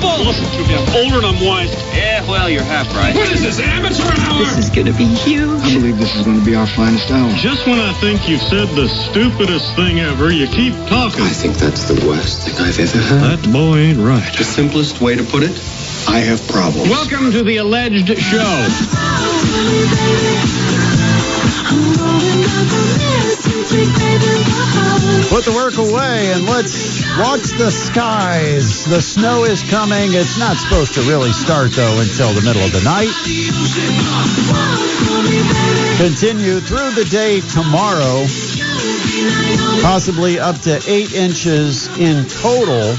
Listen to me, I'm older and I'm wise. Yeah, well, you're half right. What is this, amateur hour? This is gonna be huge. I believe this is going to be our finest hour. Just when I think you've said the stupidest thing ever, you keep talking. I think that's the worst thing I've ever heard. That boy ain't right. The simplest way to put it, I have problems. Welcome to the alleged show. Put the work away and let's watch the skies. The snow is coming. It's not supposed to really start, though, until the middle of the night. Continue through the day tomorrow, possibly up to eight inches in total.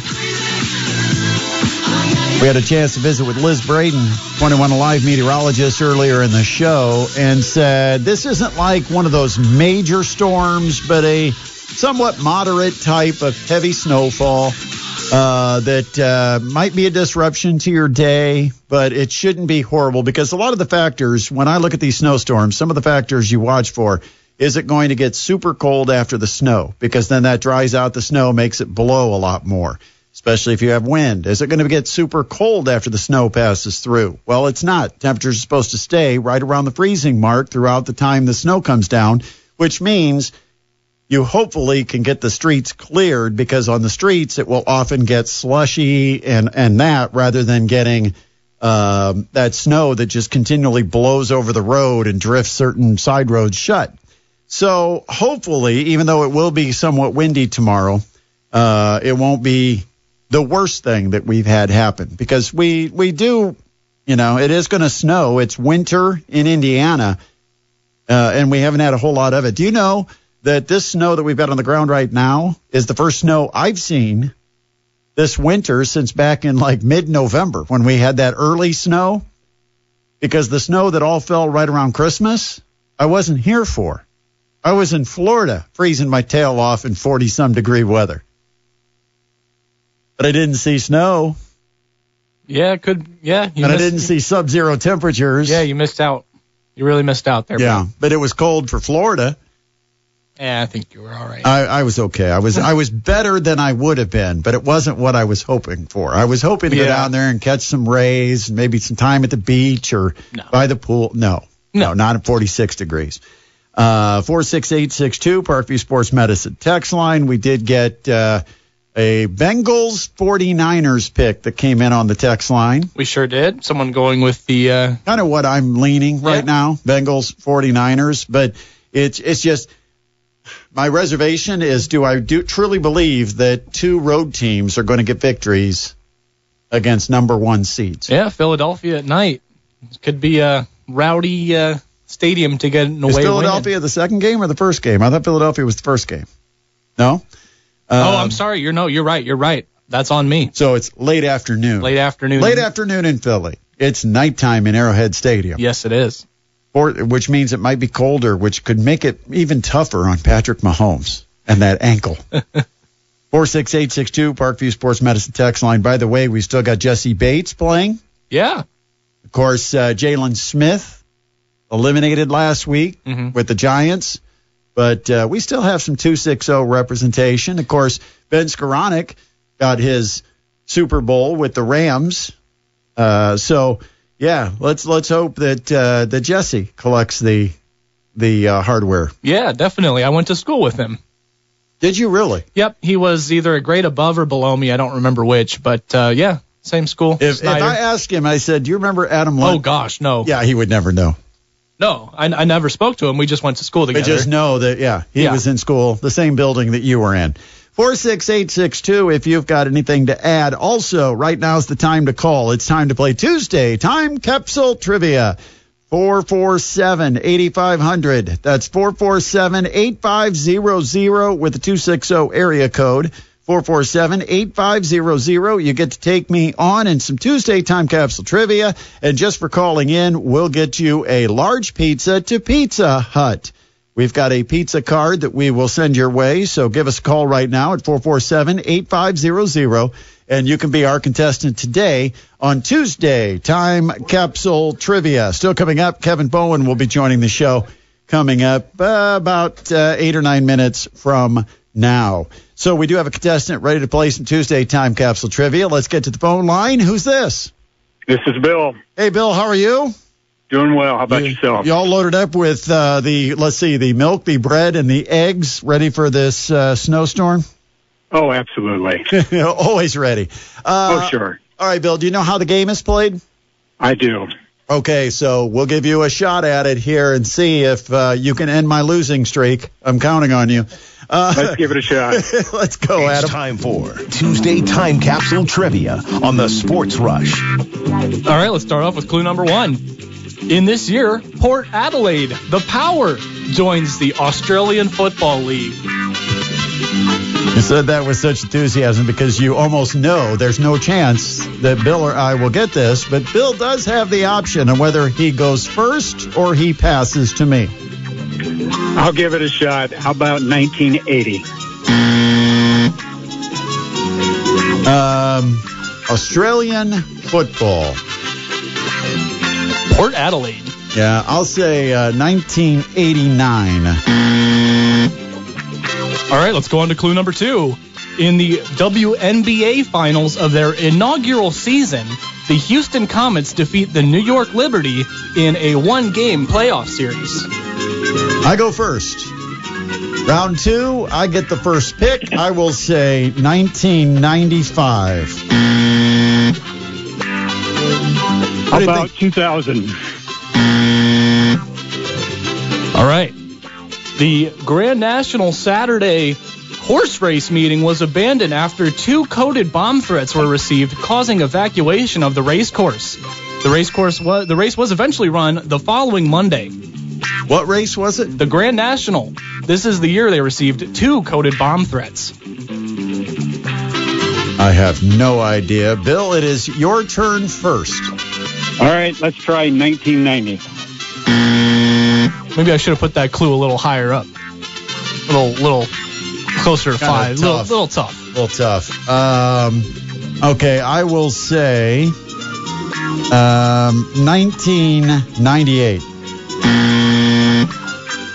We had a chance to visit with Liz Braden, 21 Alive meteorologist, earlier in the show, and said this isn't like one of those major storms, but a somewhat moderate type of heavy snowfall uh, that uh, might be a disruption to your day, but it shouldn't be horrible because a lot of the factors, when I look at these snowstorms, some of the factors you watch for is it going to get super cold after the snow? Because then that dries out the snow, makes it blow a lot more especially if you have wind. Is it going to get super cold after the snow passes through? Well, it's not. Temperatures are supposed to stay right around the freezing mark throughout the time the snow comes down, which means you hopefully can get the streets cleared because on the streets it will often get slushy and, and that rather than getting um, that snow that just continually blows over the road and drifts certain side roads shut. So hopefully, even though it will be somewhat windy tomorrow, uh, it won't be the worst thing that we've had happen because we we do, you know, it is going to snow. It's winter in Indiana, uh, and we haven't had a whole lot of it. Do you know that this snow that we've got on the ground right now is the first snow I've seen this winter since back in like mid-November when we had that early snow? Because the snow that all fell right around Christmas, I wasn't here for. I was in Florida, freezing my tail off in 40 some degree weather but I didn't see snow. Yeah, it could. Yeah, you and I didn't see sub-zero temperatures. Yeah, you missed out. You really missed out there. yeah, but it was cold for Florida. Yeah, I think you were all right. I, I was okay. I was I was better than I would have been, but it wasn't what I was hoping for. I was hoping to go down there and catch some rays, and maybe some time at the beach or No. by the pool. No, no, not at 46 degrees. Uh, 46862 Parkview Sports Medicine text line. We did get uh, a Bengals 49ers pick that came in on the text line. we sure did. Someone going with the. Uh, kind of what I'm leaning right Yeah. now, Bengals 49ers, but it's it's just my reservation is do I do truly believe that two road teams are going to get victories against number 1 seeds? yeah, Philadelphia at night could be a rowdy uh, stadium to get an away Is win. Philadelphia the second game or the first game? I thought Philadelphia was the first game. No? Oh, Um, I'm sorry. You're no. You're right. You're right. That's on me. So it's late afternoon. Late afternoon. Late afternoon in Philly. It's nighttime in Arrowhead Stadium. Yes, it is. or, which means it might be colder, which could make it even tougher on Patrick Mahomes and that ankle. 46862 Parkview Sports Medicine text line. By the way, we still got Jessie Bates playing. Yeah. Of course, uh, Jaylon Smith eliminated last week Mhm. with the Giants, but uh, we still have some 260 representation. Of course, Ben Skowronek got his Super Bowl with the Rams. Uh, so, yeah, let's let's hope that uh, that Jessie collects the the uh, hardware. Yeah, definitely. I went to school with him. Did you really? Yep. He was either a grade above or below me. I don't remember which, but uh, yeah, same school. If, if I asked him, I said, "Do you remember Adam?" oh gosh, no. yeah, he would never know. No, I, I never spoke to him. We just went to school But together. just know that, yeah, he Yeah. was in school, the same building that you were in. 46862, if you've got anything to add. Also, right now's the time to call. It's time to play Tuesday Time Capsule Trivia. 447 8500. That's 447 8500 with the 260 area code. 447-8500. You get to take me on in some Tuesday time capsule trivia. And just for calling in, we'll get you a large pizza to Pizza Hut. We've got a pizza card that we will send your way. So give us a call right now at 447-8500 and you can be our contestant today on Tuesday Time Capsule Trivia. Still coming up, Kevin Bowen will be joining the show coming up uh, about uh, eight or nine minutes from now. So we do have a contestant ready to play some Tuesday Time Capsule Trivia. Let's get to the phone line. Who's this? This is Bill. Hey, Bill, how are you? Doing well. How about you, yourself? You all loaded up with uh, the, let's see, the milk, the bread, and the eggs ready for this uh, snowstorm? Oh, absolutely. Always ready. Uh, oh, sure. All right, Bill, do you know how the game is played? I do. Okay, so we'll give you a shot at it here and see if uh, you can end my losing streak. I'm counting on you. Uh, let's give it a shot. let's go, it's Adam. time for Tuesday Time Capsule Trivia on the Sports Rush. All right, let's start off with clue number one. In this year, Port Adelaide, the Power, joins the Australian Football League. You said that with such enthusiasm because you almost know there's no chance that Bill or I will get this, but Bill does have the option of whether he goes first or he passes to me. I'll give it a shot. How about 1980? Um, Australian football. Port Adelaide. Yeah, I'll say uh, 1989. All right, let's go on to clue number two. In the WNBA finals of their inaugural season, the Houston Comets defeat the New York Liberty in a one game playoff series. I go first. Round two, I get the first pick. I will say 1995. How about 2000? All right. The Grand National Saturday horse race meeting was abandoned after two coded bomb threats were received, causing evacuation of the race course. The race course was the race was eventually run the following Monday. What race was it? The Grand National. This is the year they received two coded bomb threats. I have no idea. Bill, it is your turn first. All right, let's try 1990. Maybe I should have put that clue a little higher up. A little, little closer to Kinda five. Little, tough. little tough. A little tough. Um, okay, I will say um, 1998.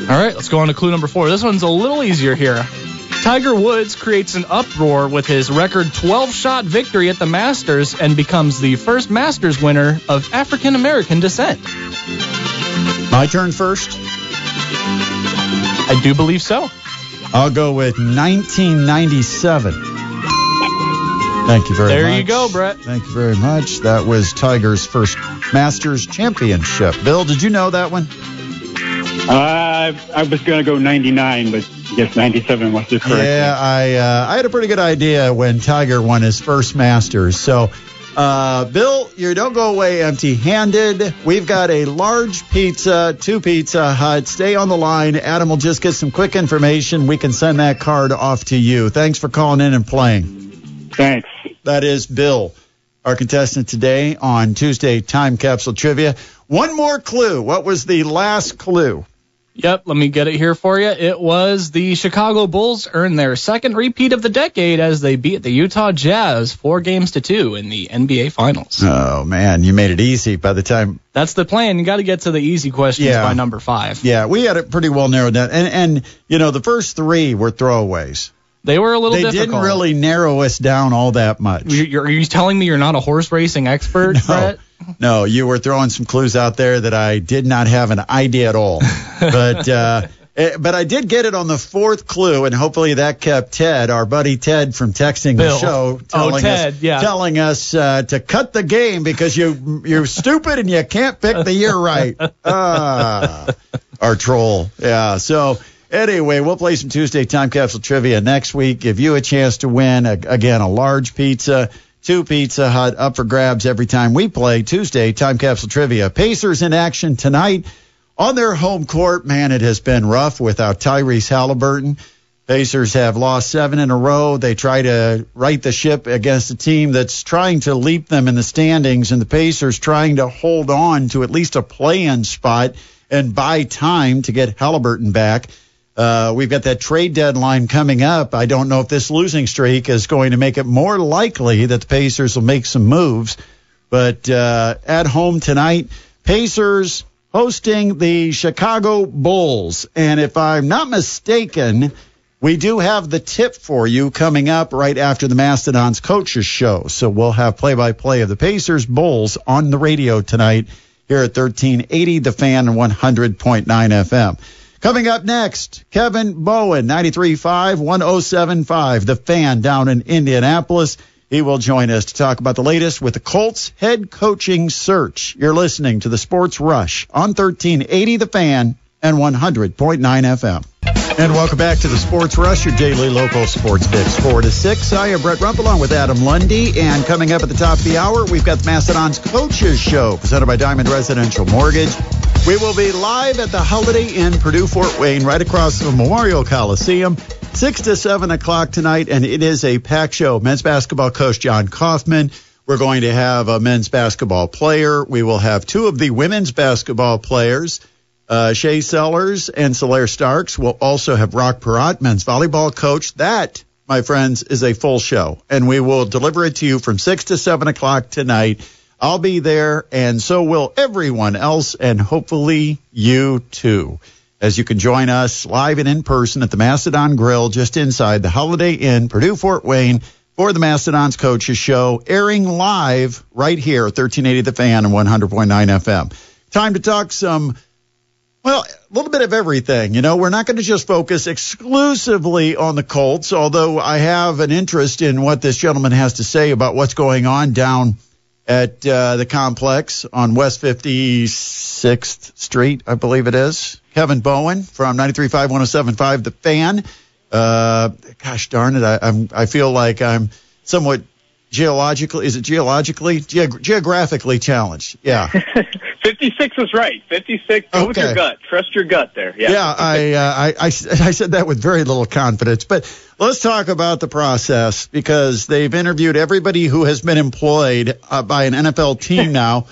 All right, let's go on to clue number four. This one's a little easier here. Tiger Woods creates an uproar with his record 12 shot victory at the Masters and becomes the first Masters winner of African American descent. My turn first. I do believe so. I'll go with 1997. Thank you very There much. There you go, Brett. Thank you very much. That was Tiger's first Masters Championship. Bill, did you know that one? Uh, I was going to go 99, but I guess 97 was the correct. Yeah, I uh, I had a pretty good idea when Tiger won his first Masters. So, uh, Bill, you don't go away empty-handed. We've got a large pizza, to Pizza Hut. Stay on the line. Adam will just get some quick information. We can send that card off to you. Thanks for calling in and playing. Thanks. That is Bill, our contestant today on Tuesday Time Capsule Trivia. One more clue. What was the last clue? Yep, let me get it here for you. It was the Chicago Bulls earned their second repeat of the decade as they beat the Utah Jazz four games to two in the NBA Finals. Oh man, you made it easy by the time. That's the plan. You got to get to the easy questions Yeah. by number five. Yeah, we had it pretty well narrowed down, and and you know the first three were throwaways. They were a little They difficult. didn't really narrow us down all that much. You- You're, are you telling me you're not a horse racing expert, No. Brett? No, you were throwing some clues out there that I did not have an idea at all. but uh, eh, but I did get it on the fourth clue, and hopefully that kept Ted, our buddy Ted, from texting Bill. the show, Oh, telling Ted, us yeah. telling us uh, to cut the game because you you're stupid and you can't pick the year right. Ah, our troll. Yeah. So. Anyway, we'll play some Tuesday time capsule trivia next week. Give you a chance to win again a large pizza, to Pizza Hut up for grabs every time we play Tuesday time capsule trivia. Pacers in action tonight on their home court. Man, it has been rough without Tyrese Halliburton. Pacers have lost seven in a row. They try to right the ship against a team that's trying to leap them in the standings, and the Pacers trying to hold on to at least a play-in spot and buy time to get Halliburton back. Uh, we've got that trade deadline coming up. I don't know if this losing streak is going to make it more likely that the Pacers will make some moves. But uh, at home tonight, Pacers hosting the Chicago Bulls. And if I'm not mistaken, we do have the tip for you coming up right after the Mastodons coaches show. So we'll have play by play of the Pacers Bulls on the radio tonight here at 1380 The Fan 100.9 FM. Coming up next, Kevin Bowen, 93.5, 107.5, The Fan down in Indianapolis. He will join us to talk about the latest with the Colts head coaching search. You're listening to the Sports Rush on 1380 The Fan and 100.9 FM. And welcome back to the Sports Rush, your daily local sports fix, 4 to 6. I am Brett Rump along with Adam Lundy. And coming up at the top of the hour, we've got the Mastodons Coaches Show, presented by Diamond Residential Mortgage. We will be live at the Holiday Inn, Purdue Fort Wayne, right across the Memorial Coliseum. 6 to 7 o'clock tonight, and it is a packed show. Men's basketball coach Jon Coffman. We're going to have a men's basketball player. We will have two of the women's basketball players. Uh, Shea Sellers and Solaire Starks We'll also have Rock Perot, men's volleyball coach. That, my friends, is a full show, and we will deliver it to you from 6 to 7 o'clock tonight. I'll be there, and so will everyone else, and hopefully you too, as you can join us live and in person at the Mastodon Grill just inside the Holiday Inn, Purdue Fort Wayne, for the Mastodons Coaches Show, airing live right here at 1380 The Fan and 100.9 FM. Time to talk some well, a little bit of everything. You know, we're not going to just focus exclusively on the Colts, although I have an interest in what this gentleman has to say about what's going on down at uh, the complex on West 56th Street, I believe it is. Kevin Bowen from 93.5, 107.5, The Fan. Uh, gosh darn it, I, I'm, I feel like I'm somewhat geologically, is it geologically? Geog- geographically challenged. Yeah. 56 is right. 56. Go with your gut. Trust your gut there. Yeah. Yeah, I, uh, I, I, I said that with very little confidence. But let's talk about the process because they've interviewed everybody who has been employed uh, by an NFL team now.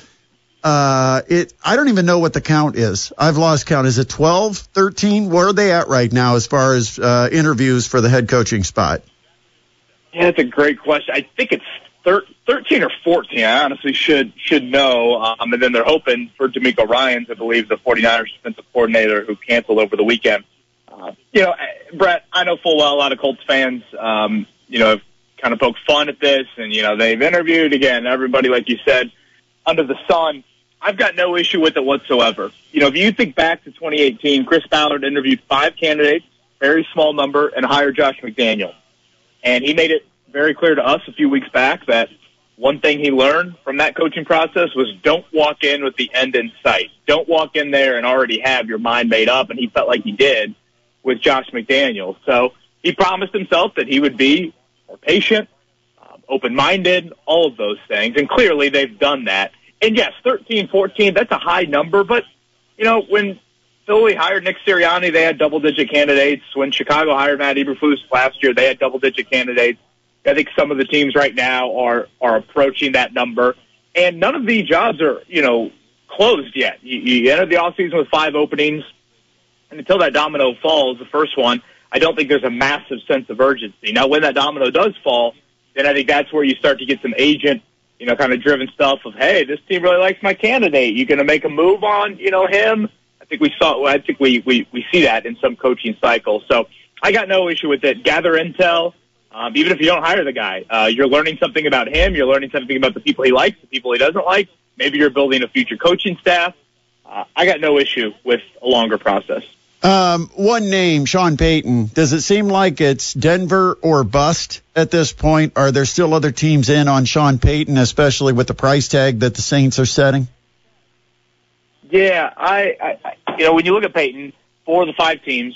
Uh, it, I don't even know what the count is. I've lost count. Is it 12, 13? Where are they at right now as far as uh, interviews for the head coaching spot? Yeah, that's a great question. I think it's thir- 13 or 14. I honestly should should know. Um, and then they're hoping for DeMeco Ryans, I believe, the 49ers defensive coordinator who canceled over the weekend. Uh, you know, Brett, I know full well a lot of Colts fans, um, you know, have kind of poked fun at this, and you know they've interviewed again everybody, like you said, under the sun. I've got no issue with it whatsoever. You know, if you think back to 2018, Chris Ballard interviewed five candidates, very small number, and hired Josh McDaniel. And he made it very clear to us a few weeks back that one thing he learned from that coaching process was don't walk in with the end in sight. Don't walk in there and already have your mind made up. And he felt like he did with Josh McDaniel. So he promised himself that he would be more patient, um, open-minded, all of those things. And clearly they've done that. And yes, 13, 14, that's a high number. But, you know, when Philly hired Nick Sirianni, they had double-digit candidates. When Chicago hired Matt Eberflus last year, they had double-digit candidates. I think some of the teams right now are are approaching that number, and none of the jobs are you know closed yet. You, you entered the offseason with five openings, and until that domino falls, the first one, I don't think there's a massive sense of urgency. Now, when that domino does fall, then I think that's where you start to get some agent, you know, kind of driven stuff of, hey, this team really likes my candidate. You going to make a move on, you know, him? I think we saw. I think we we we see that in some coaching cycles. So I got no issue with it. Gather intel. Um, even if you don't hire the guy, uh, you're learning something about him. You're learning something about the people he likes, the people he doesn't like. Maybe you're building a future coaching staff. Uh, I got no issue with a longer process. Um, one name, Sean Payton. Does it seem like it's Denver or bust at this point? Are there still other teams in on Sean Payton, especially with the price tag that the Saints are setting? Yeah, I, I, you know, when you look at Payton, four of the five teams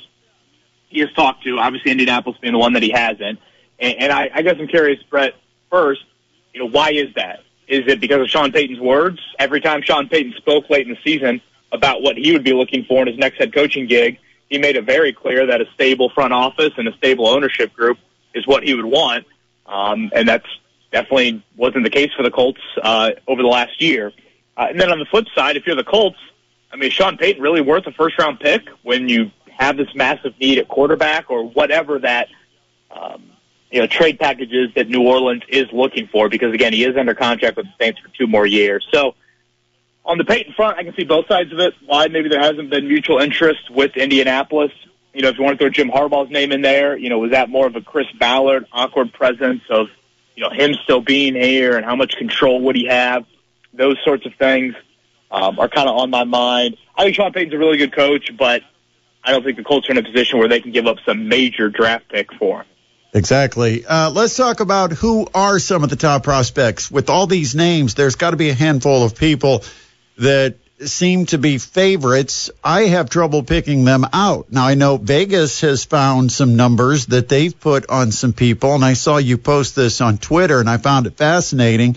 he has talked to, obviously Indianapolis being the one that he hasn't, and, and I, I guess I'm curious, Brett. First, you know, why is that? Is it because of Sean Payton's words? Every time Sean Payton spoke late in the season about what he would be looking for in his next head coaching gig, he made it very clear that a stable front office and a stable ownership group is what he would want. Um, and that's definitely wasn't the case for the Colts uh, over the last year. Uh, and then on the flip side, if you're the Colts, I mean, is Sean Payton really worth a first round pick when you have this massive need at quarterback or whatever that um, you know trade packages that New Orleans is looking for? Because again, he is under contract with the Saints for two more years. So on the Payton front, I can see both sides of it. Why maybe there hasn't been mutual interest with Indianapolis. You know, if you want to throw Jim Harbaugh's name in there, you know, was that more of a Chris Ballard awkward presence of you know him still being here and how much control would he have? Those sorts of things um, are kind of on my mind. I think Sean Payton's a really good coach, but I don't think the Colts are in a position where they can give up some major draft pick for him. Exactly. Uh, let's talk about who are some of the top prospects. With all these names, there's got to be a handful of people that seem to be favorites. I have trouble picking them out. Now, I know Vegas has found some numbers that they've put on some people, and I saw you post this on Twitter, and I found it fascinating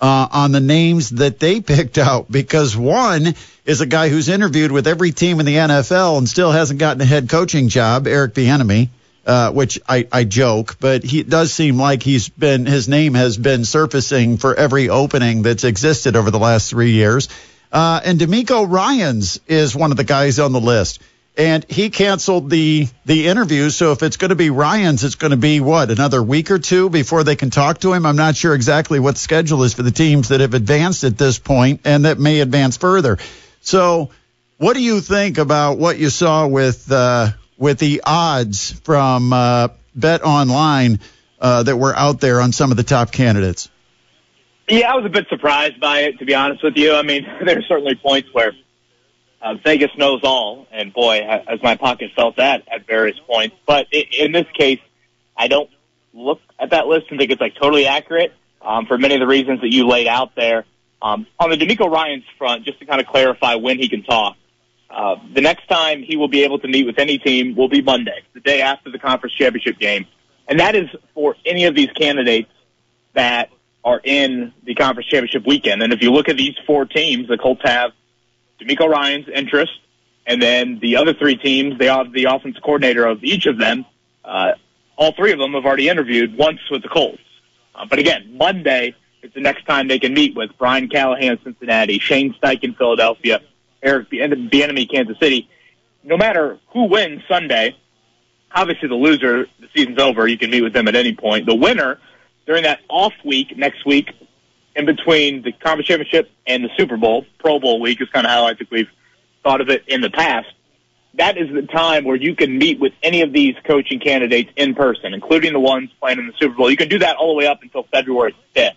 uh, on the names that they picked out because one is a guy who's interviewed with every team in the NFL and still hasn't gotten a head coaching job, Eric Bieniemy. Uh, which I, I joke, but he does seem like he's been his name has been surfacing for every opening that's existed over the last three years. Uh, and DeMeco Ryans is one of the guys on the list and he canceled the the interview. So if it's going to be Ryans, it's going to be what another week or two before they can talk to him. I'm not sure exactly what schedule is for the teams that have advanced at this point and that may advance further. So, what do you think about what you saw with uh, with the odds from uh, Bet Online uh, that were out there on some of the top candidates? Yeah, I was a bit surprised by it, to be honest with you. I mean, there's certainly points where uh, Vegas knows all, and boy, has my pocket felt that at various points. But in this case, I don't look at that list and think it's like totally accurate um, for many of the reasons that you laid out there. Um, on the DeMeco Ryans front, just to kind of clarify when he can talk, uh, the next time he will be able to meet with any team will be Monday, the day after the conference championship game, and that is for any of these candidates that are in the conference championship weekend. And if you look at these four teams, the Colts have DeMeco Ryans' interest, and then the other three teams, they the offensive coordinator of each of them. Uh, all three of them have already interviewed once with the Colts. Uh, but again, Monday is the next time they can meet with Brian Callahan, Cincinnati, Shane Steichen, Philadelphia, Eric Bieniemy, Kansas City. No matter who wins Sunday, obviously the loser, the season's over. You can meet with them at any point. The winner during that off week next week in between the conference championship and the Super Bowl, Pro Bowl week is kind of how I think we've thought of it in the past. That is the time where you can meet with any of these coaching candidates in person, including the ones playing in the Super Bowl. You can do that all the way up until February 5th.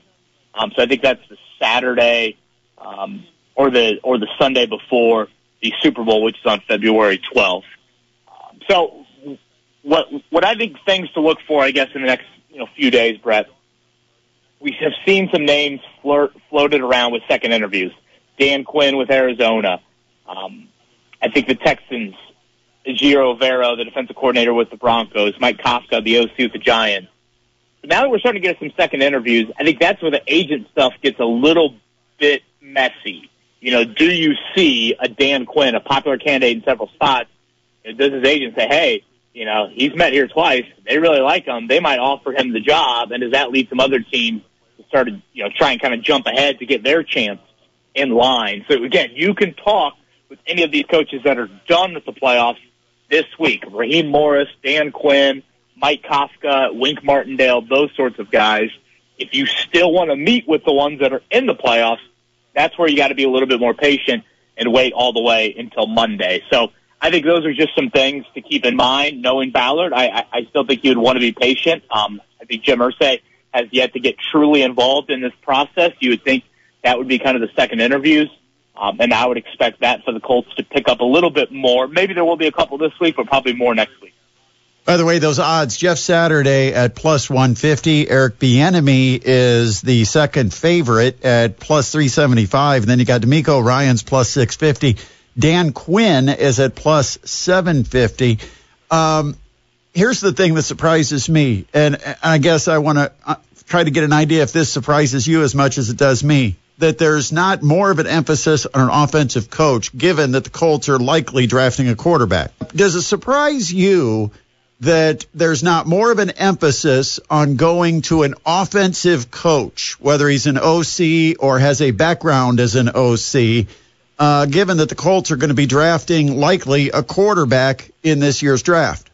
Um, so I think that's the Saturday um, or the or the Sunday before the Super Bowl, which is on February 12th. Um, so what what I think things to look for, I guess, in the next you know few days, Brett, we have seen some names flirt, floated around with second interviews. Dan Quinn with Arizona. Um, I think the Texans, Ejiro Evero, the defensive coordinator with the Broncos, Mike Kafka, the OC with the Giants. now that we're starting to get some second interviews, I think that's where the agent stuff gets a little bit messy. You know, do you see a Dan Quinn, a popular candidate in several spots? Does his agent say, hey, you know, he's met here twice. They really like him. They might offer him the job. And does that lead some other teams started, you know, try and kind of jump ahead to get their chance in line. So again, you can talk with any of these coaches that are done with the playoffs this week. Raheem Morris, Dan Quinn, Mike Kafka, Wink Martindale, those sorts of guys. If you still want to meet with the ones that are in the playoffs, that's where you got to be a little bit more patient and wait all the way until Monday. So I think those are just some things to keep in mind. Knowing Ballard, I, I, I still think you would want to be patient. Um, I think Jim Irsay has yet to get truly involved in this process. You would think that would be kind of the second interviews. Um, and I would expect that for the Colts to pick up a little bit more. Maybe there will be a couple this week, but probably more next week. By the way, those odds, Jeff Saturday at plus 150. Eric Bieniemy is the second favorite at plus 375. And then you got DeMeco Ryans plus 650. Dan Quinn is at plus 750. Um, here's the thing that surprises me, and I guess I want to uh, try to get an idea if this surprises you as much as it does me. that there's not more of an emphasis on an offensive coach, given that the Colts are likely drafting a quarterback. Does it surprise you that there's not more of an emphasis on going to an offensive coach, whether he's an OC or has a background as an OC, uh, given that the Colts are going to be drafting likely a quarterback in this year's draft?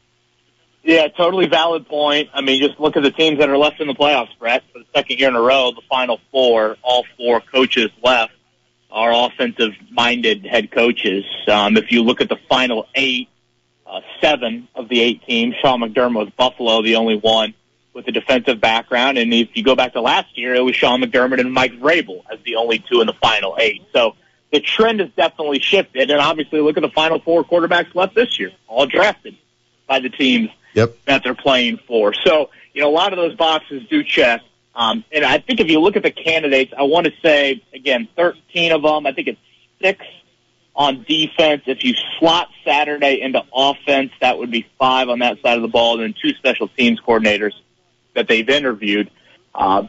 Yeah, totally valid point. I mean, just look at the teams that are left in the playoffs, Brett. For the second year in a row, the final four, all four coaches left are offensive-minded head coaches. Um, if you look at the final eight, uh, seven of the eight teams, Sean McDermott with Buffalo, the only one with a defensive background. And if you go back to last year, it was Sean McDermott and Mike Vrabel as the only two in the final eight. So the trend has definitely shifted. And obviously, look at the final four quarterbacks left this year, all drafted by the teams yep. that they're playing for. So, you know, a lot of those boxes do check. Um, and I think if you look at the candidates, I want to say, again, 13 of them. I think it's six on defense. If you slot Saturday into offense, that would be five on that side of the ball, and then two special teams coordinators that they've interviewed. Uh,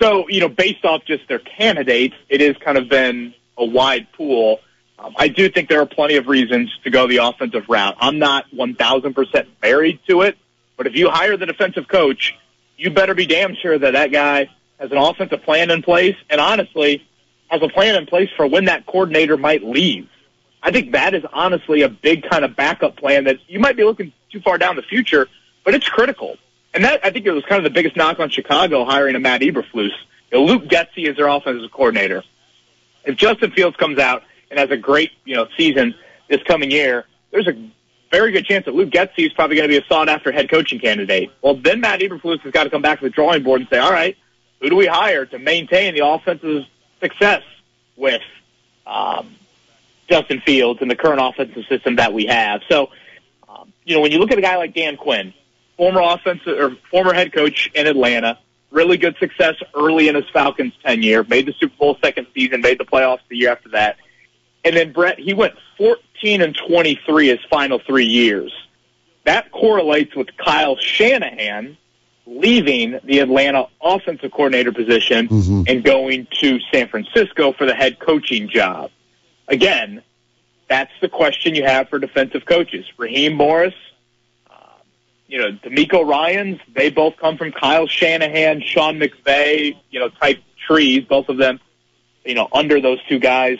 so, you know, based off just their candidates, it has kind of been a wide pool. Um, I do think there are plenty of reasons to go the offensive route. I'm not 1,000% married to it, but if you hire the defensive coach, you better be damn sure that that guy has an offensive plan in place and honestly has a plan in place for when that coordinator might leave. I think that is honestly a big kind of backup plan that you might be looking too far down the future, but it's critical. And that, I think it was kind of the biggest knock on Chicago hiring a Matt Eberflus. You know, Luke Getsy is their offensive coordinator. If Justin Fields comes out and has a great, you know, season this coming year, there's a very good chance that Luke Getsy is probably going to be a sought after head coaching candidate. Well, then Matt Eberflus has got to come back to the drawing board and say, all right, who do we hire to maintain the offensive success with um, Justin Fields and the current offensive system that we have? So, um, you know, when you look at a guy like Dan Quinn, former offensive or former head coach in Atlanta, really good success early in his Falcons tenure, made the Super Bowl second season, made the playoffs the year after that and then Brett, he went 14 and 23 his final three years. That correlates with Kyle Shanahan leaving the Atlanta offensive coordinator position mm-hmm. and going to San Francisco for the head coaching job. Again, that's the question you have for defensive coaches. Raheem Morris, uh, you know, DeMeco Ryans, they both come from Kyle Shanahan, Sean McVay, you know, type trees, both of them, you know, under those two guys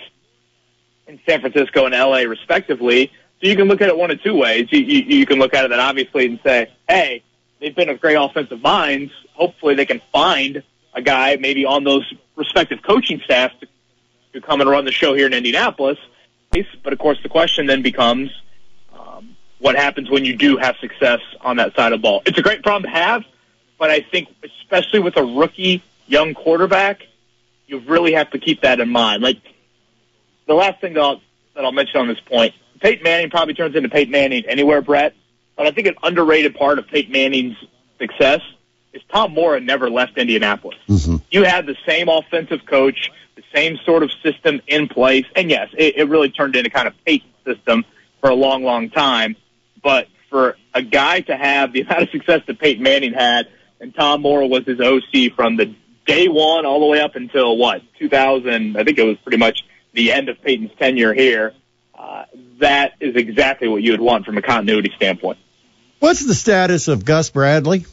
in San Francisco and LA, respectively. So you can look at it one of two ways. You, you, you can look at it that obviously and say, hey, they've been of great offensive minds. Hopefully they can find a guy maybe on those respective coaching staffs to, to come and run the show here in Indianapolis. But of course, the question then becomes, um, what happens when you do have success on that side of the ball? It's a great problem to have, but I think especially with a rookie young quarterback, you really have to keep that in mind. Like the last thing that I'll, that I'll mention on this point, Peyton Manning probably turns into Peyton Manning anywhere, Brett. But I think an underrated part of Peyton Manning's success is Tom Mora never left Indianapolis. Mm-hmm. You had the same offensive coach, the same sort of system in place, and yes, it, it really turned into kind of Peyton's system for a long, long time. But for a guy to have the amount of success that Peyton Manning had, and Tom Mora was his OC from the day one all the way up until what 2000, I think it was pretty much the end of Peyton's tenure here, uh, that is exactly what you would want from a continuity standpoint. What's the status of Gus Bradley?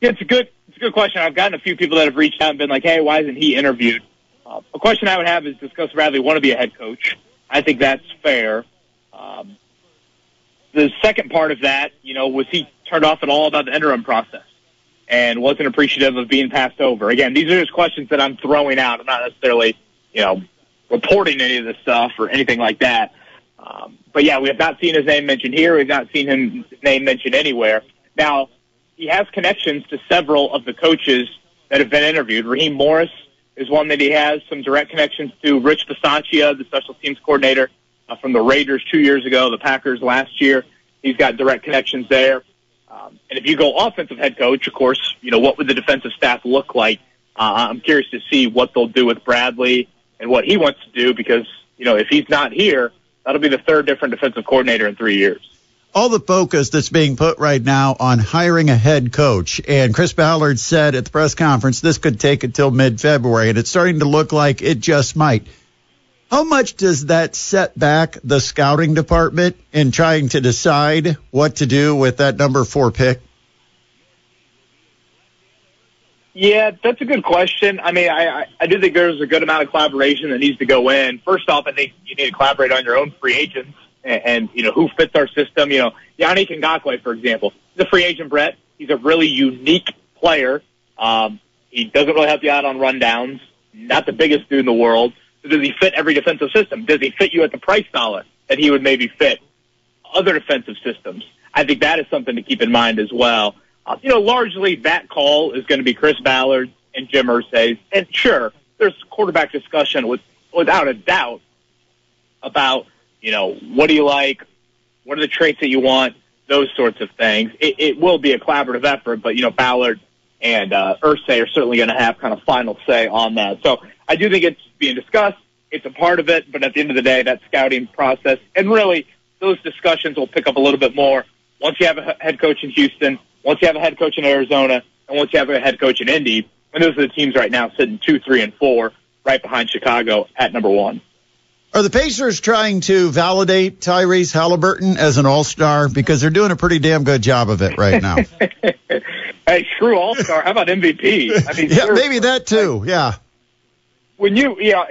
Yeah, it's a good it's a good question. I've gotten a few people that have reached out and been like, "Hey, why isn't he interviewed?" Uh, a question I would have is, does Gus Bradley want to be a head coach? I think that's fair. Um, the second part of that, you know, was he turned off at all about the interim process and wasn't appreciative of being passed over? Again, these are just questions that I'm throwing out. I'm not necessarily you know, reporting any of this stuff or anything like that. Um, but yeah, we have not seen his name mentioned here. We've not seen him, name mentioned anywhere. Now, he has connections to several of the coaches that have been interviewed. Raheem Morris is one that he has some direct connections to. Rich Bisaccia, the special teams coordinator uh, from the Raiders two years ago, the Packers last year. He's got direct connections there. Um, and if you go offensive head coach, of course, you know, what would the defensive staff look like? Uh, I'm curious to see what they'll do with Bradley and what he wants to do because, you know, if he's not here, that'll be the third different defensive coordinator in three years. all the focus that's being put right now on hiring a head coach. And Chris Ballard said at the press conference this could take until mid February, and it's starting to look like it just might. How much does that set back the scouting department in trying to decide what to do with that number four pick? Yeah, that's a good question. I mean, I, I, do think there's a good amount of collaboration that needs to go in. First off, I think you need to collaborate on your own free agents and, and you know, who fits our system. You know, Yannick Ngakoue, for example, he's a free agent, Brett. He's a really unique player. Um, he doesn't really help you out on rundowns. Not the biggest dude in the world. So does he fit every defensive system? Does he fit you at the price dollar that he would maybe fit other defensive systems? I think that is something to keep in mind as well. Uh, you know, largely that call is going to be Chris Ballard and Jim Irsay. And sure, there's quarterback discussion with, without a doubt about, you know, what do you like? What are the traits that you want? Those sorts of things. It, it will be a collaborative effort, but, you know, Ballard and uh, Irsay are certainly going to have kind of final say on that. So I do think it's being discussed. It's a part of it, but at the end of the day, that scouting process and really those discussions will pick up a little bit more once you have a head coach in Houston once you have a head coach in Arizona, and once you have a head coach in Indy, and those are the teams right now sitting two, three, and four, right behind Chicago at number one. Are the Pacers trying to validate Tyrese Halliburton as an All Star because they're doing a pretty damn good job of it right now? hey, screw All Star. How about MVP? I mean, yeah, maybe that too. Yeah. When you, yeah,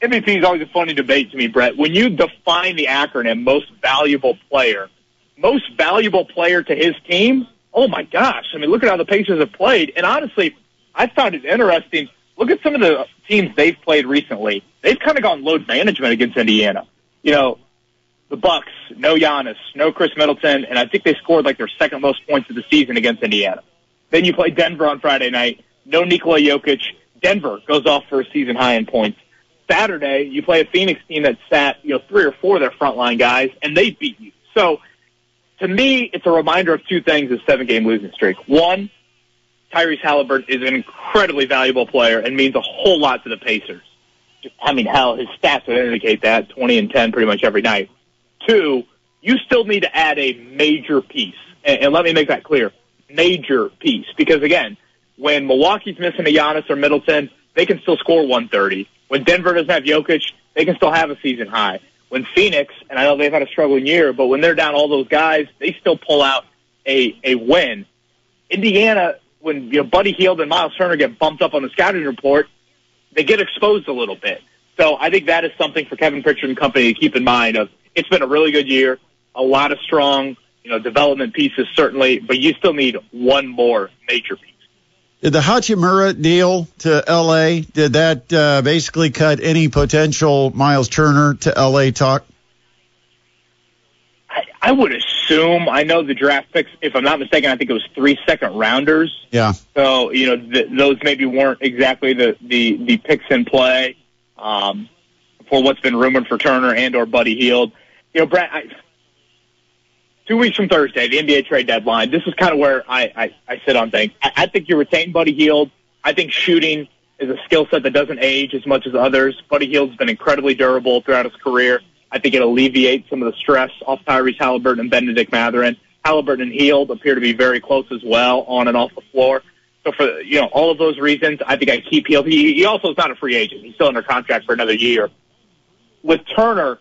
MVP is always a funny debate to me, Brett. When you define the acronym most valuable player, most valuable player to his team, oh my gosh, I mean, look at how the Pacers have played. And honestly, I found it interesting. Look at some of the teams they've played recently. They've kind of gone load management against Indiana. You know, the Bucks, no Giannis, no Khris Middleton, and I think they scored like their second most points of the season against Indiana. Then you play Denver on Friday night, no Nikola Jokic. Denver goes off for a season high in points. Saturday, you play a Phoenix team that sat, you know, three or four of their frontline guys, and they beat you. So to me, it's a reminder of two things: a seven-game losing streak. One, Tyrese Halliburton is an incredibly valuable player and means a whole lot to the Pacers. I mean, hell, his stats would indicate that 20 and 10 pretty much every night. Two, you still need to add a major piece. And, and let me make that clear. Major piece. Because again, when Milwaukee's missing a Giannis or Middleton, they can still score 130. When Denver doesn't have Jokic, they can still have a season high when Phoenix, and I know they've had a struggling year, but when they're down all those guys, they still pull out a, a win. Indiana, when you know, Buddy Hield and Miles Turner get bumped up on the scouting report, they get exposed a little bit. So I think that is something for Kevin Pritchard and company to keep in mind of it's been a really good year, a lot of strong, you know, development pieces certainly, but you still need one more major piece. Did the Hachimura deal to L.A. did that uh, basically cut any potential Miles Turner to L.A. talk? I, I would assume. I know the draft picks. If I'm not mistaken, I think it was three second rounders. Yeah. So you know th- those maybe weren't exactly the the the picks in play um, for what's been rumored for Turner and or Buddy Hield. You know, Brad. I, two weeks from Thursday, the NBA trade deadline, this is kind of where I, I, I sit on things. I, I think you retain Buddy Hield. I think shooting is a skill set that doesn't age as much as others. Buddy Hield's been incredibly durable throughout his career. I think it alleviates some of the stress off Tyrese Halliburton and Bennedict Mathurin. Halliburton and Hield appear to be very close as well on and off the floor. So for you know all of those reasons, I think I keep Hield. He, he also is not a free agent; he's still under contract for another year. With Turner,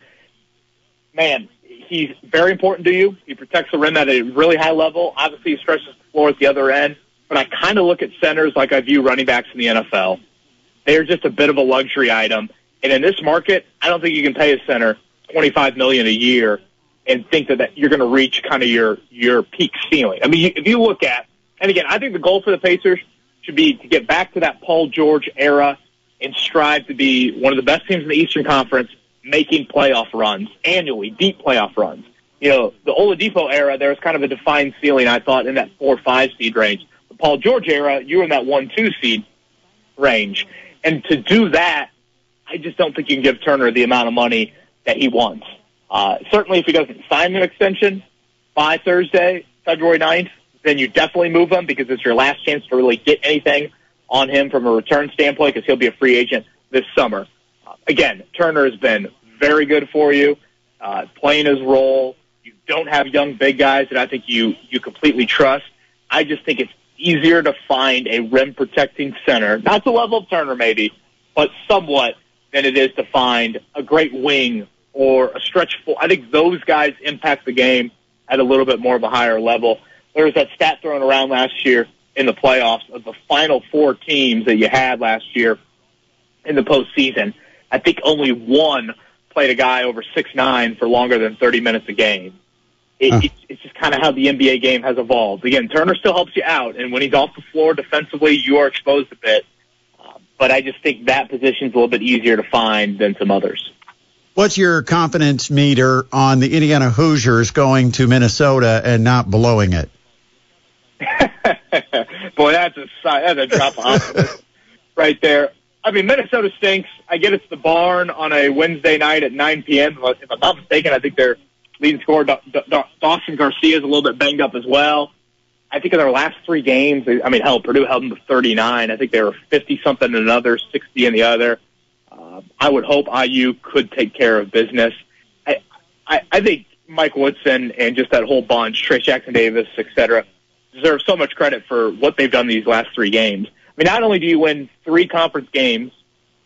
man, he's very important to you. He protects the rim at a really high level. Obviously, he stretches the floor at the other end. But I kind of look at centers like I view running backs in the NFL. They're just a bit of a luxury item. And in this market, I don't think you can pay a center twenty-five million a year and think that, that you're going to reach kind of your your peak ceiling. I mean, if you look at, and again, I think the goal for the Pacers should be to get back to that Paul George era and strive to be one of the best teams in the Eastern Conference making playoff runs annually, deep playoff runs. You know, the Oladipo era, there was kind of a defined ceiling, I thought, in that four five seed range. The Paul George era, you were in that one two seed range. And to do that, I just don't think you can give Turner the amount of money that he wants. Uh, certainly if he doesn't sign an extension by Thursday, February 9th, then you definitely move him because it's your last chance to really get anything on him from a return standpoint because he'll be a free agent this summer again, Turner has been very good for you, uh, playing his role. You've don't have young big guys that I think you you completely trust. I just think it's easier to find a rim protecting center, not the level of Turner maybe, but somewhat than it is to find a great wing or a stretch four. I think those guys impact the game at a little bit more of a higher level. There was that stat thrown around last year in the playoffs of the final four teams that you had last year in the postseason. I think only one played a guy over six nine for longer than 30 minutes a game. It, Huh. it's, it's just kind of how the NBA game has evolved. Again, Turner still helps you out, and when he's off the floor defensively, you are exposed a bit. Uh, but I just think that position's a little bit easier to find than some others. What's your confidence meter on the Indiana Hoosiers going to Minnesota and not blowing it? Boy, that's a that's a drop off right there. I mean, Minnesota stinks. I get it's the barn on a Wednesday night at 9 p.m. If I'm not mistaken, I think their leading scorer Da- Da- Da- Dawson Garcia is a little bit banged up as well. I think in their last three games, I mean, hell, Purdue held them to 39. I think they were 50 something in another, 60 in the other. Uh, I would hope IU could take care of business. I, I, I think Mike Woodson and just that whole bunch, Trayce Jackson Davis, et cetera, deserve so much credit for what they've done these last three games. I mean, not only do you win three conference games,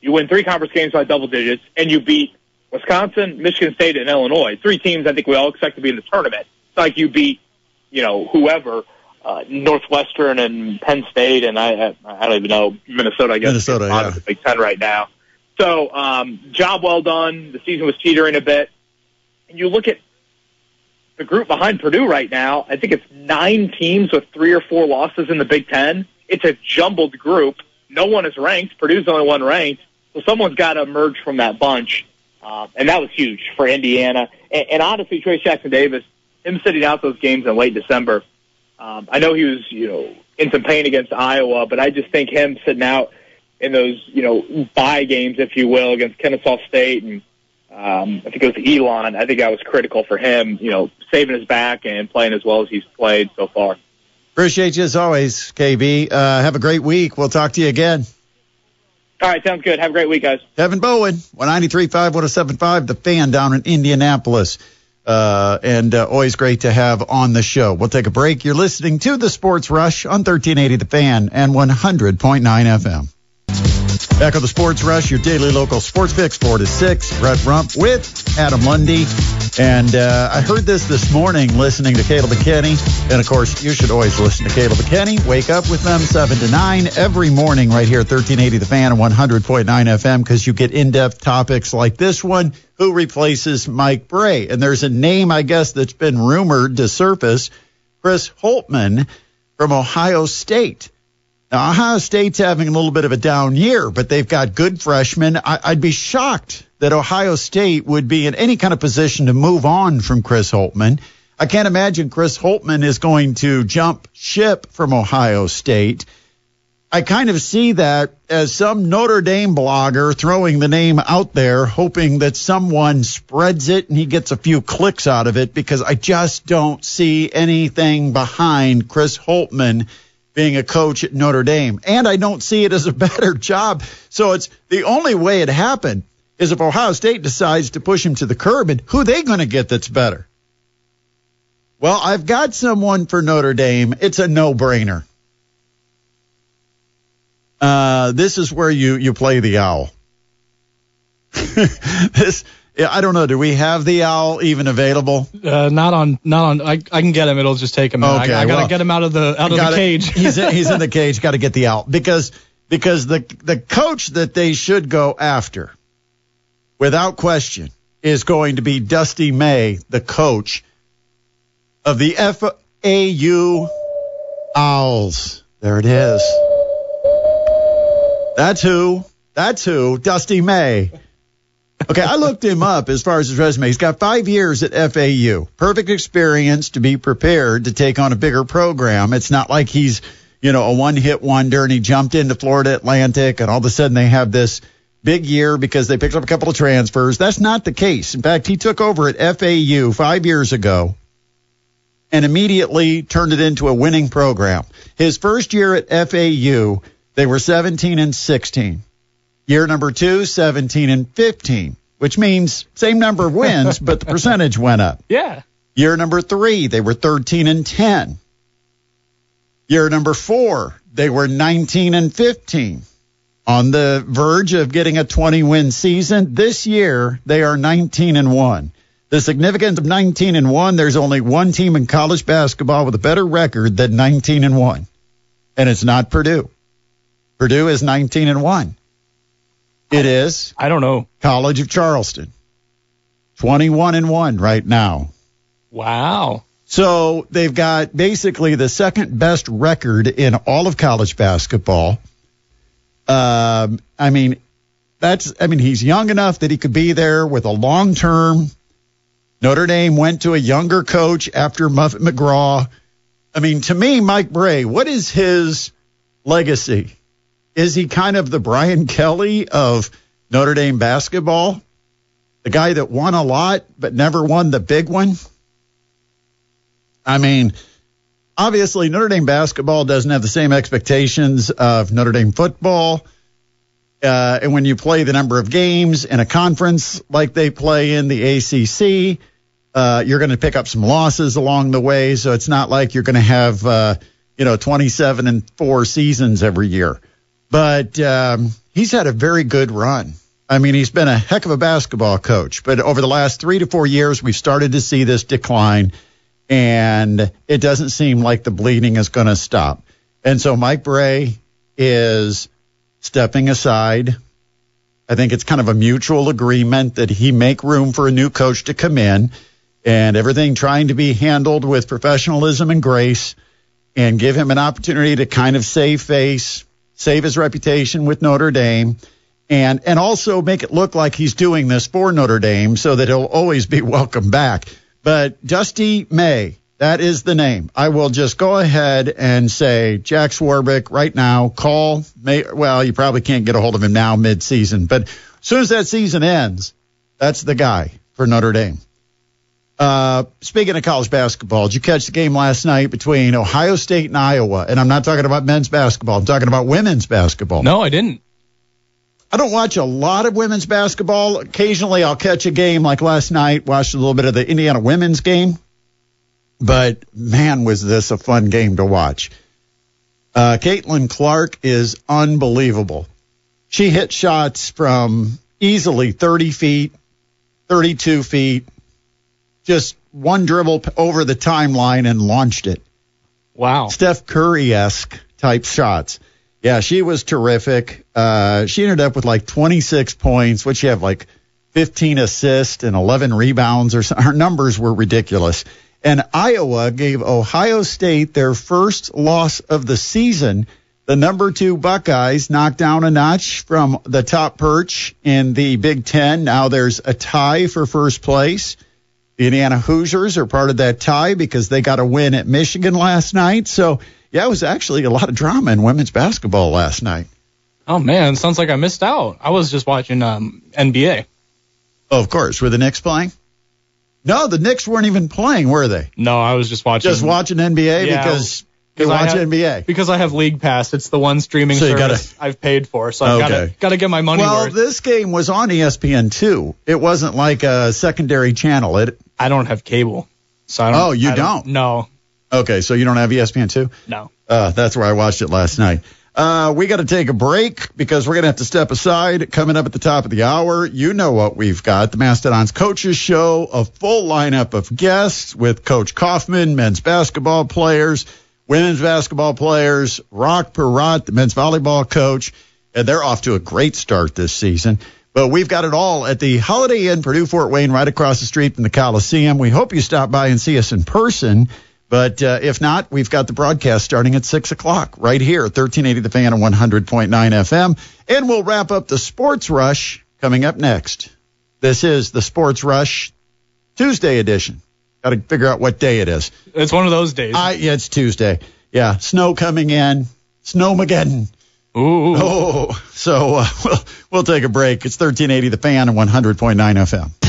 you win three conference games by double digits, and you beat Wisconsin, Michigan State, and Illinois. Three teams I think we all expect to be in the tournament. It's like you beat, you know, whoever, uh, Northwestern and Penn State, and I, I, I don't even know Minnesota. I guess Minnesota, yeah. the Big Ten right now. So, um, job well done. The season was teetering a bit, and you look at the group behind Purdue right now, I think it's nine teams with three or four losses in the Big Ten. It's a jumbled group. No one is ranked. Purdue's only one ranked. So someone's got to emerge from that bunch. Uh, and that was huge for Indiana. And, and honestly, Trayce Jackson Davis, him sitting out those games in late December, um, I know he was, you know, in some pain against Iowa, but I just think him sitting out in those, you know, bye games, if you will, against Kennesaw State and um, I think it was Elon. I think that was critical for him, you know, saving his back and playing as well as he's played so far. Appreciate you as always, KB. Uh, have a great week. We'll talk to you again. All right, sounds good. Have a great week, guys. Kevin Bowen, 193.5, 107.5, the fan down in Indianapolis. Uh, and uh, always great to have on the show. We'll take a break. You're listening to the Sports Rush on 1380 The Fan and 100.9 FM. Back on the Sports Rush, your daily local sports fix, 4 to 6. Brett Rump with Adam Lundy. And uh, I heard this this morning listening to Caleb McKinney. And of course, you should always listen to Caleb McKinney. Wake up with them 7 to 9 every morning right here at 1380 The Fan and 100.9 FM because you get in depth topics like this one Who replaces Mike Brey? And there's a name, I guess, that's been rumored to surface Chris Holtmann from Ohio State. Now, Ohio State's having a little bit of a down year, but they've got good freshmen. I, I'd be shocked that Ohio State would be in any kind of position to move on from Chris Holtmann. I can't imagine Chris Holtmann is going to jump ship from Ohio State. I kind of see that as some Notre Dame blogger throwing the name out there, hoping that someone spreads it and he gets a few clicks out of it because I just don't see anything behind Chris Holtmann being a coach at Notre Dame. And I don't see it as a better job. So it's the only way it happened is if Ohio State decides to push him to the curb and who they going to get that's better? Well, I've got someone for Notre Dame. It's a no-brainer. Uh, this is where you, you play the owl. this, I don't know. Do we have the owl even available? Uh, not on, not on. I, I can get him. It'll just take minute. Okay, I, I gotta well, get him out of the out of the cage. he's in, he's in the cage. Got to get the owl because because the the coach that they should go after, without question, is going to be Dusty May, the coach of the FAU Owls. There it is. That's who. That's who. Dusty May. Okay, I looked him up as far as his resume. He's got five years at FAU. Perfect experience to be prepared to take on a bigger program. It's not like he's, you know, a one hit wonder and he jumped into Florida Atlantic and all of a sudden they have this big year because they picked up a couple of transfers. That's not the case. In fact, he took over at FAU five years ago and immediately turned it into a winning program. His first year at FAU, they were 17 and 16. Year number two, 17 and 15, which means same number of wins, but the percentage went up. yeah. Year number three, they were 13 and 10. Year number four, they were 19 and 15. On the verge of getting a 20 win season. This year, they are 19 and 1. The significance of 19 and 1, there's only one team in college basketball with a better record than 19 and 1. And it's not Purdue. Purdue is 19 and 1. It is I don't know. College of Charleston. 21 and 1 right now. Wow. So they've got basically the second best record in all of college basketball. Um, I mean, that's, I mean, he's young enough that he could be there with a long term. Notre Dame went to a younger coach after Muffet McGraw. I mean, to me, Mike Brey, what is his legacy? Is he kind of the Brian Kelly of Notre Dame basketball? The guy that won a lot but never won the big one? I mean, obviously Notre Dame basketball doesn't have the same expectations of Notre Dame football. Uh, and when you play the number of games in a conference like they play in the ACC, uh, you're going to pick up some losses along the way. So it's not like you're going to have, uh, you know, 27 and four seasons every year. But um, he's had a very good run. I mean, he's been a heck of a basketball coach. But over the last three to four years, we've started to see this decline and it doesn't seem like the bleeding is going to stop. And so Mike Brey is stepping aside. I think it's kind of a mutual agreement that he make room for a new coach to come in and everything trying to be handled with professionalism and grace and give him an opportunity to kind of save face, save his reputation with Notre Dame and and also make it look like he's doing this for Notre Dame so that he'll always be welcome back. But Dusty May, that is the name. I will just go ahead and say Jack Swarbrick right now. Call May. Well, you probably can't get a hold of him now mid-season, but as soon as that season ends, that's the guy for Notre Dame. Uh, speaking of college basketball, did you catch the game last night between Ohio State and Iowa? And I'm not talking about men's basketball. I'm talking about women's basketball. No, I didn't. I don't watch a lot of women's basketball. Occasionally I'll catch a game like last night, watched a little bit of the Indiana women's game. But man, was this a fun game to watch. Uh, Caitlin Clark is unbelievable. She hit shots from easily 30 feet, 32 feet, just one dribble over the timeline and launched it. Wow. Steph Curry esque type shots. Yeah, she was terrific. Uh, she ended up with like 26 points, which she have like 15 assists and 11 rebounds or something. Her numbers were ridiculous. And Iowa gave Ohio State their first loss of the season. The number two Buckeyes knocked down a notch from the top perch in the Big Ten. Now there's a tie for first place. The Indiana Hoosiers are part of that tie because they got a win at Michigan last night. So, yeah, it was actually a lot of drama in women's basketball last night. Oh man, sounds like I missed out. I was just watching um, NBA. Oh, of course. Were the Knicks playing? No, the Knicks weren't even playing, were they? No, I was just watching. Just watching NBA Yeah, because you I watch have- NBA. because I have League Pass. It's the one streaming So service I've paid for, so I've got Okay. to got to get my money Well, worth. this game was on ESPN too. It wasn't like a secondary channel. It I don't have cable, so I don't. Oh, you I don't? No, okay, so you don't have ESPN two? no. Uh, that's where I watched it last night. Uh, we got to take a break because we're going to have to step aside. Coming up at the top of the hour, you know what we've got. The Mastodons Coaches Show, a full lineup of guests with Coach Coffman, men's basketball players, women's basketball players, Rock Perrott, the men's volleyball coach. And they're off to a great start this season. But we've got it all at the Holiday Inn, Purdue Fort Wayne, right across the street from the Coliseum. We hope you stop by and see us in person. But uh, if not, we've got the broadcast starting at 6 o'clock right here, 1380 The Fan and 100.9 FM. And we'll wrap up the Sports Rush coming up next. This is the Sports Rush Tuesday edition. Got to figure out what day it is. It's one of those days. I, yeah, it's Tuesday. Yeah, snow coming in. Snowmageddon. Ooh. Oh, so uh, we'll, we'll take a break. It's 1380 The Fan and 100.9 FM.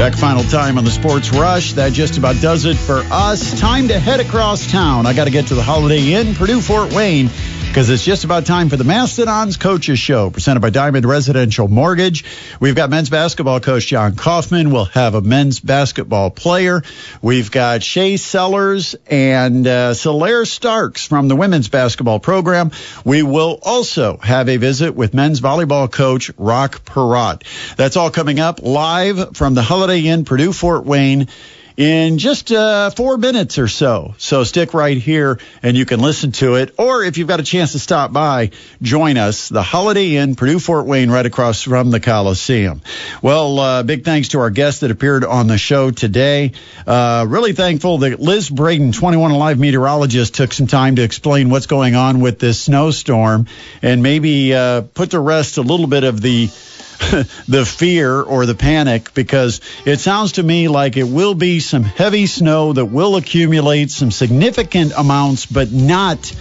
Back final time on the Sports Rush. That just about does it for us. Time to head across town. I got to get to the Holiday Inn, Purdue Fort Wayne. Because it's just about time for the Mastodons Coaches Show, presented by Diamond Residential Mortgage. We've got men's basketball coach Jon Coffman. We'll have a men's basketball player. We've got Shay Sellers and uh, Solaire Starks from the women's basketball program. We will also have a visit with men's volleyball coach Rock Perrott. That's all coming up live from the Holiday Inn, Purdue Fort Wayne in just uh, four minutes or so. So stick right here and you can listen to it. Or if you've got a chance to stop by, join us. The Holiday Inn, Purdue Fort Wayne, right across from the Coliseum. Well, uh, big thanks to our guests that appeared on the show today. Uh, really thankful that Liz Braden, 21 Alive meteorologist, took some time to explain what's going on with this snowstorm and maybe uh, put to rest a little bit of the the fear or the panic because it sounds to me like it will be some heavy snow that will accumulate some significant amounts, but not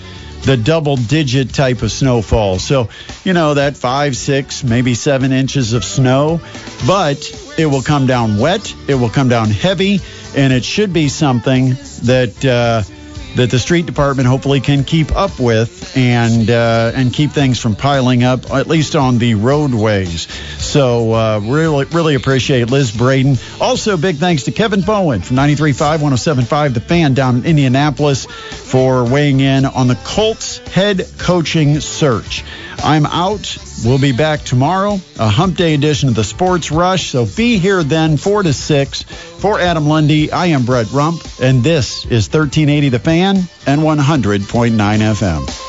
the double digit type of snowfall. So, you know, that five, six, maybe seven inches of snow, but it will come down wet, it will come down heavy, and it should be something that. Uh, that the street department hopefully can keep up with and uh, and keep things from piling up, at least on the roadways. So uh, really really appreciate Liz Braden. Also, big thanks to Kevin Bowen from 93.5, 107.5, The Fan down in Indianapolis for weighing in on the Colts head coaching search. I'm out. We'll be back tomorrow, a hump day edition of the Sports Rush. So be here then, 4 to 6. For Adam Lundy, I am Brett Rump, and this is 1380 The Fan and 100.9 FM.